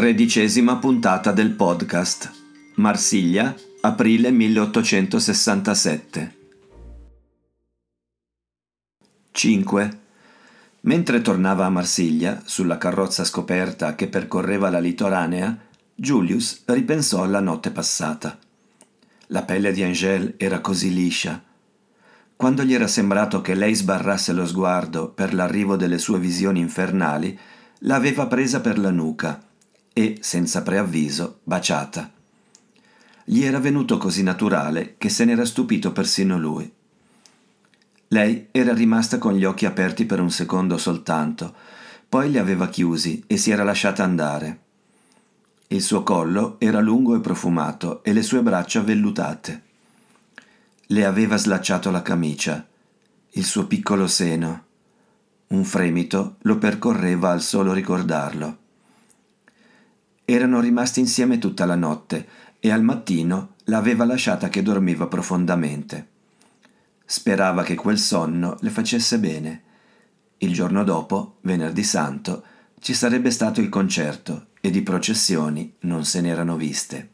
Tredicesima puntata del podcast. Marsiglia, aprile 1867. 5. Mentre tornava a Marsiglia, sulla carrozza scoperta che percorreva la litoranea, Julius ripensò alla notte passata. La pelle di Angèle era così liscia. Quando gli era sembrato che lei sbarrasse lo sguardo per l'arrivo delle sue visioni infernali, l'aveva presa per la nuca e, senza preavviso, baciata. Gli era venuto così naturale che se n'era stupito persino lui. Lei era rimasta con gli occhi aperti per un secondo soltanto, poi li aveva chiusi e si era lasciata andare. Il suo collo era lungo e profumato e le sue braccia vellutate. Le aveva slacciato la camicia, il suo piccolo seno. Un fremito lo percorreva al solo ricordarlo. Erano rimasti insieme tutta la notte e al mattino l'aveva lasciata che dormiva profondamente. Sperava che quel sonno le facesse bene. Il giorno dopo, venerdì santo, ci sarebbe stato il concerto e di processioni non se n'erano viste.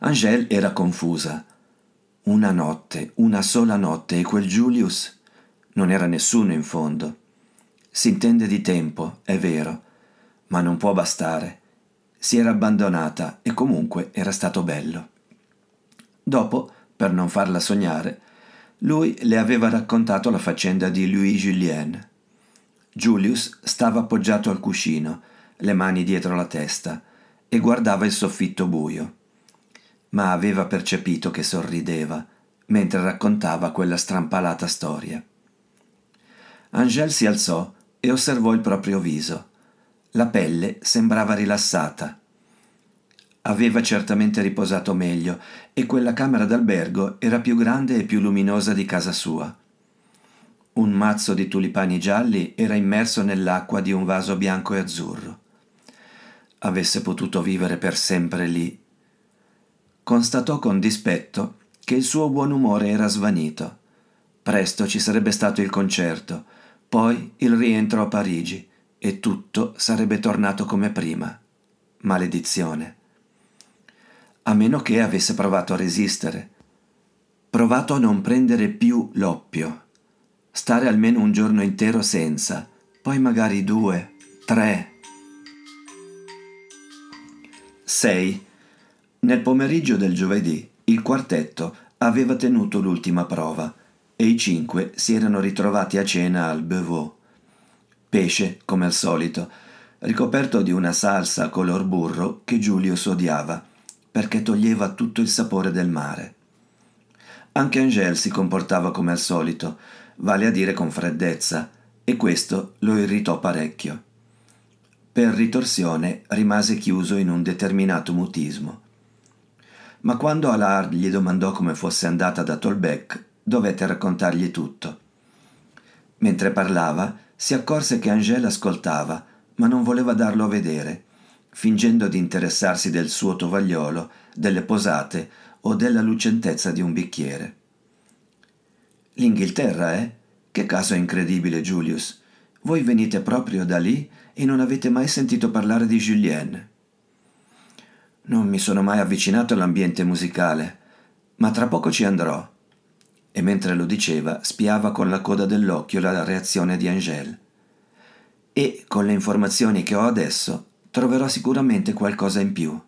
Angèle era confusa. Una notte, una sola notte e quel Julius non era nessuno in fondo. Si intende di tempo, è vero, ma non può bastare. Si era abbandonata e comunque era stato bello. Dopo, per non farla sognare, lui le aveva raccontato la faccenda di Louis Julien. Julius stava appoggiato al cuscino, le mani dietro la testa, e guardava il soffitto buio. Ma aveva percepito che sorrideva mentre raccontava quella strampalata storia. Angèle si alzò e osservò il proprio viso. La pelle sembrava rilassata. Aveva certamente riposato meglio e quella camera d'albergo era più grande e più luminosa di casa sua. Un mazzo di tulipani gialli era immerso nell'acqua di un vaso bianco e azzurro. Avesse potuto vivere per sempre lì. Constatò con dispetto che il suo buon umore era svanito. Presto ci sarebbe stato il concerto, poi il rientro a Parigi e tutto sarebbe tornato come prima. Maledizione. A meno che avesse provato a resistere, provato a non prendere più l'oppio, stare almeno un giorno intero senza, poi magari due, tre. 6. Nel pomeriggio del giovedì il quartetto aveva tenuto l'ultima prova e i cinque si erano ritrovati a cena al Beuvaux pesce, come al solito, ricoperto di una salsa color burro che Giulio odiava, perché toglieva tutto il sapore del mare. Anche Angèle si comportava come al solito, vale a dire con freddezza, e questo lo irritò parecchio. Per ritorsione rimase chiuso in un determinato mutismo. Ma quando Allard gli domandò come fosse andata da Tolbec, dovette raccontargli tutto. Mentre parlava, si accorse che Angèle ascoltava, ma non voleva darlo a vedere, fingendo di interessarsi del suo tovagliolo, delle posate o della lucentezza di un bicchiere. L'Inghilterra, eh? Che caso incredibile, Julius. Voi venite proprio da lì e non avete mai sentito parlare di Julienne. Non mi sono mai avvicinato all'ambiente musicale, ma tra poco ci andrò e mentre lo diceva spiava con la coda dell'occhio la reazione di Angèle. E con le informazioni che ho adesso troverò sicuramente qualcosa in più.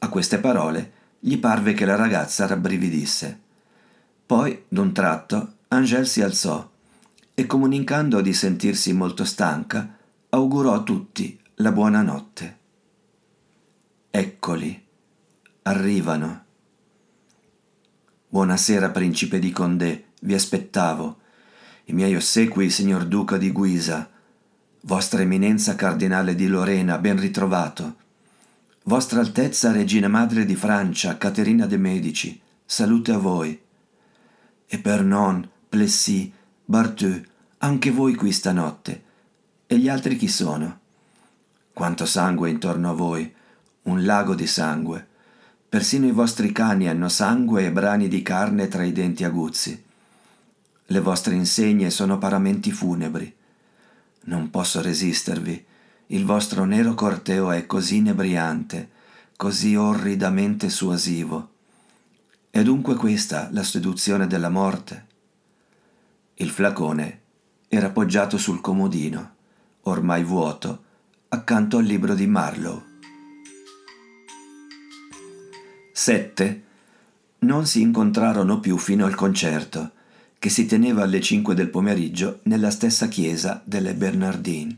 A queste parole gli parve che la ragazza rabbrividisse. Poi, d'un tratto, Angèle si alzò e comunicando di sentirsi molto stanca, augurò a tutti la buonanotte. Eccoli, arrivano. Buonasera, principe di Condé, vi aspettavo. I miei ossequi, signor Duca di Guisa. Vostra Eminenza Cardinale di Lorena, ben ritrovato. Vostra Altezza Regina Madre di Francia, Caterina de' Medici, salute a voi. E per non, Plessis, Barteux, anche voi qui stanotte. E gli altri chi sono? Quanto sangue intorno a voi, un lago di sangue. Persino i vostri cani hanno sangue e brani di carne tra i denti aguzzi. Le vostre insegne sono paramenti funebri. Non posso resistervi. Il vostro nero corteo è così inebriante, così orridamente suasivo. È dunque questa la seduzione della morte? Il flacone era appoggiato sul comodino, ormai vuoto, accanto al libro di Marlowe. 7. Non si incontrarono più fino al concerto, che si teneva alle 5 del pomeriggio nella stessa chiesa delle Bernardine.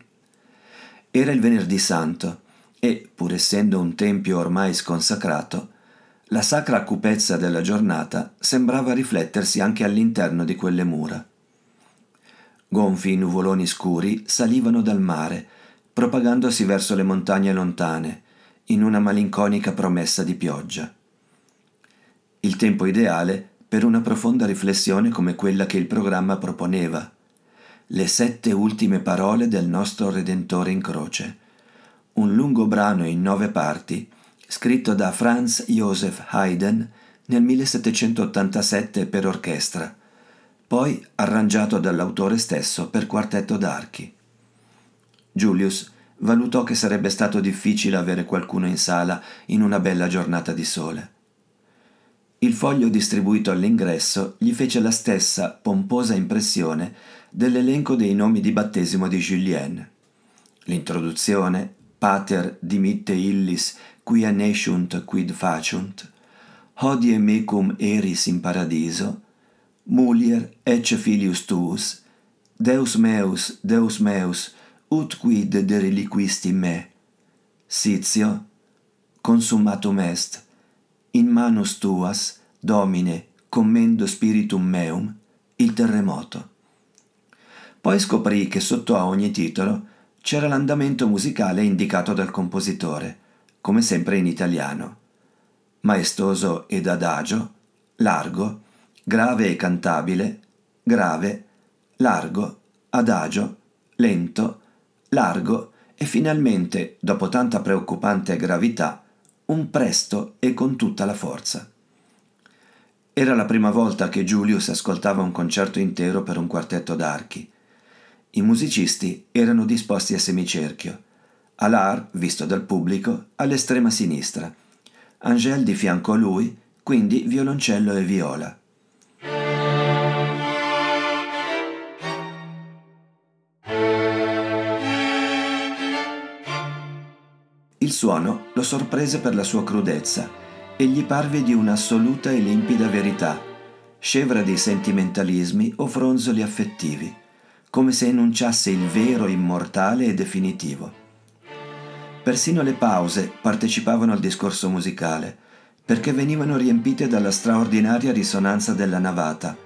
Era il venerdì santo e, pur essendo un tempio ormai sconsacrato, la sacra cupezza della giornata sembrava riflettersi anche all'interno di quelle mura. Gonfi nuvoloni scuri salivano dal mare, propagandosi verso le montagne lontane, in una malinconica promessa di pioggia. Il tempo ideale per una profonda riflessione come quella che il programma proponeva. Le sette ultime parole del nostro Redentore in croce. Un lungo brano in nove parti, scritto da Franz Joseph Haydn nel 1787 per orchestra, poi arrangiato dall'autore stesso per quartetto d'archi. Julius valutò che sarebbe stato difficile avere qualcuno in sala in una bella giornata di sole. Il foglio distribuito all'ingresso gli fece la stessa pomposa impressione dell'elenco dei nomi di battesimo di Julien. L'introduzione, Pater dimitte illis quia nesciunt quid faciunt, hodie mecum eris in paradiso, mulier ecce filius tuus, Deus meus, Deus meus, ut quid de reliquisti me, Sitio, consummatum est, in manus tuas, Domine, commendo spiritum meum, il terremoto. Poi scoprì che sotto a ogni titolo c'era l'andamento musicale indicato dal compositore, come sempre in italiano. Maestoso ed adagio, largo, grave e cantabile, grave, largo, adagio, lento, largo e finalmente, dopo tanta preoccupante gravità, un presto e con tutta la forza. Era la prima volta che Julius ascoltava un concerto intero per un quartetto d'archi. I musicisti erano disposti a semicerchio. Alar, visto dal pubblico, all'estrema sinistra. Angèle di fianco a lui, quindi violoncello e viola. Il suono lo sorprese per la sua crudezza e gli parve di un'assoluta e limpida verità, scevra di sentimentalismi o fronzoli affettivi, come se enunciasse il vero immortale e definitivo. Persino le pause partecipavano al discorso musicale, perché venivano riempite dalla straordinaria risonanza della navata,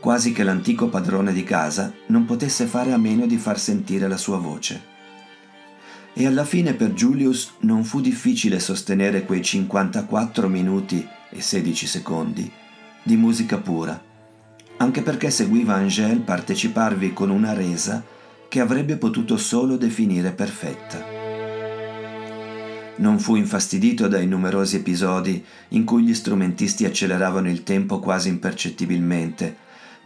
quasi che l'antico padrone di casa non potesse fare a meno di far sentire la sua voce e alla fine per Julius non fu difficile sostenere quei 54 minuti e 16 secondi di musica pura, anche perché seguiva Angèle parteciparvi con una resa che avrebbe potuto solo definire perfetta. Non fu infastidito dai numerosi episodi in cui gli strumentisti acceleravano il tempo quasi impercettibilmente,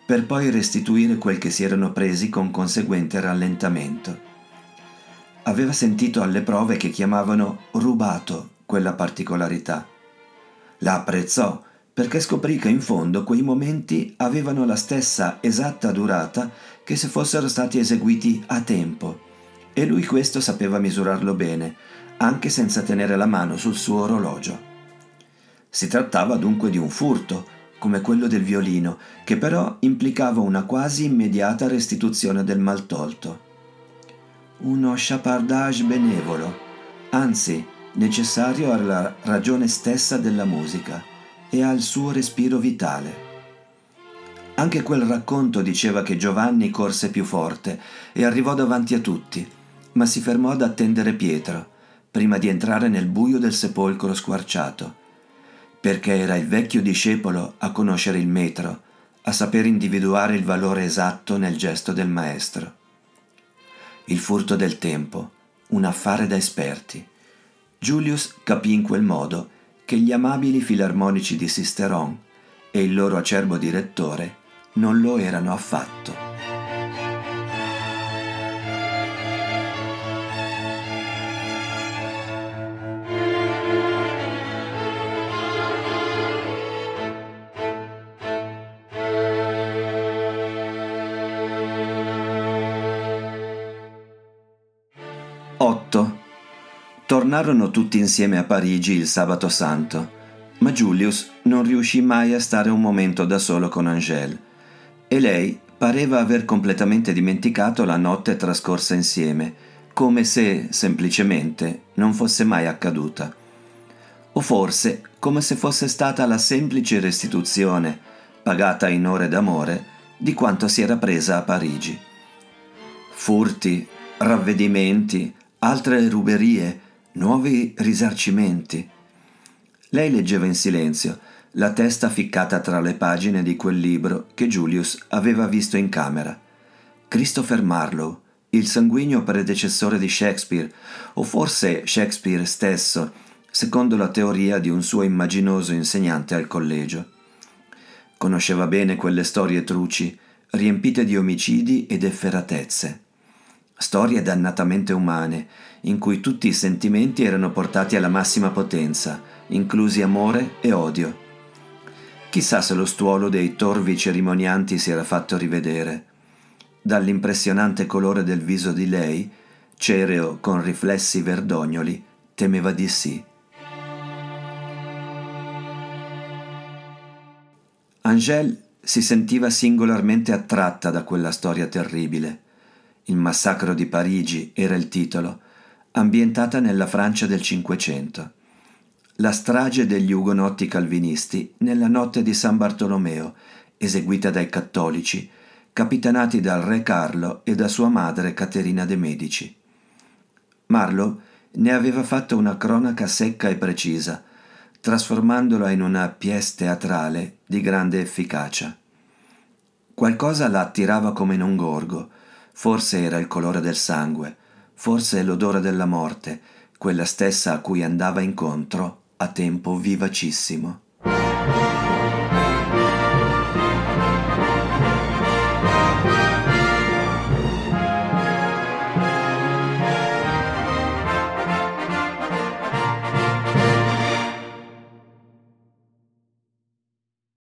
per poi restituire quel che si erano presi con conseguente rallentamento aveva sentito alle prove che chiamavano rubato quella particolarità. La apprezzò perché scoprì che in fondo quei momenti avevano la stessa esatta durata che se fossero stati eseguiti a tempo e lui questo sapeva misurarlo bene, anche senza tenere la mano sul suo orologio. Si trattava dunque di un furto, come quello del violino, che però implicava una quasi immediata restituzione del maltolto uno chapardage benevolo, anzi necessario alla ragione stessa della musica e al suo respiro vitale. Anche quel racconto diceva che Giovanni corse più forte e arrivò davanti a tutti, ma si fermò ad attendere Pietro, prima di entrare nel buio del sepolcro squarciato, perché era il vecchio discepolo a conoscere il metro, a saper individuare il valore esatto nel gesto del maestro. Il furto del tempo, un affare da esperti. Julius capì in quel modo che gli amabili filarmonici di Sisteron e il loro acerbo direttore non lo erano affatto. Tornarono tutti insieme a Parigi il sabato santo, ma Julius non riuscì mai a stare un momento da solo con Angèle e lei pareva aver completamente dimenticato la notte trascorsa insieme, come se, semplicemente, non fosse mai accaduta. O forse come se fosse stata la semplice restituzione, pagata in ore d'amore, di quanto si era presa a Parigi. Furti, ravvedimenti, altre ruberie, nuovi risarcimenti. Lei leggeva in silenzio, la testa ficcata tra le pagine di quel libro che Julius aveva visto in camera. Christopher Marlowe, il sanguigno predecessore di Shakespeare, o forse Shakespeare stesso, secondo la teoria di un suo immaginoso insegnante al collegio. Conosceva bene quelle storie truci, riempite di omicidi ed efferatezze storie dannatamente umane, in cui tutti i sentimenti erano portati alla massima potenza, inclusi amore e odio. Chissà se lo stuolo dei torvi cerimonianti si era fatto rivedere. Dall'impressionante colore del viso di lei, cereo con riflessi verdognoli, temeva di sì. Angèle si sentiva singolarmente attratta da quella storia terribile il massacro di Parigi era il titolo, ambientata nella Francia del Cinquecento. La strage degli ugonotti calvinisti nella notte di San Bartolomeo, eseguita dai cattolici, capitanati dal re Carlo e da sua madre Caterina de' Medici. Marlowe ne aveva fatto una cronaca secca e precisa, trasformandola in una pièce teatrale di grande efficacia. Qualcosa la attirava come in un gorgo, Forse era il colore del sangue, forse l'odore della morte, quella stessa a cui andava incontro a tempo vivacissimo.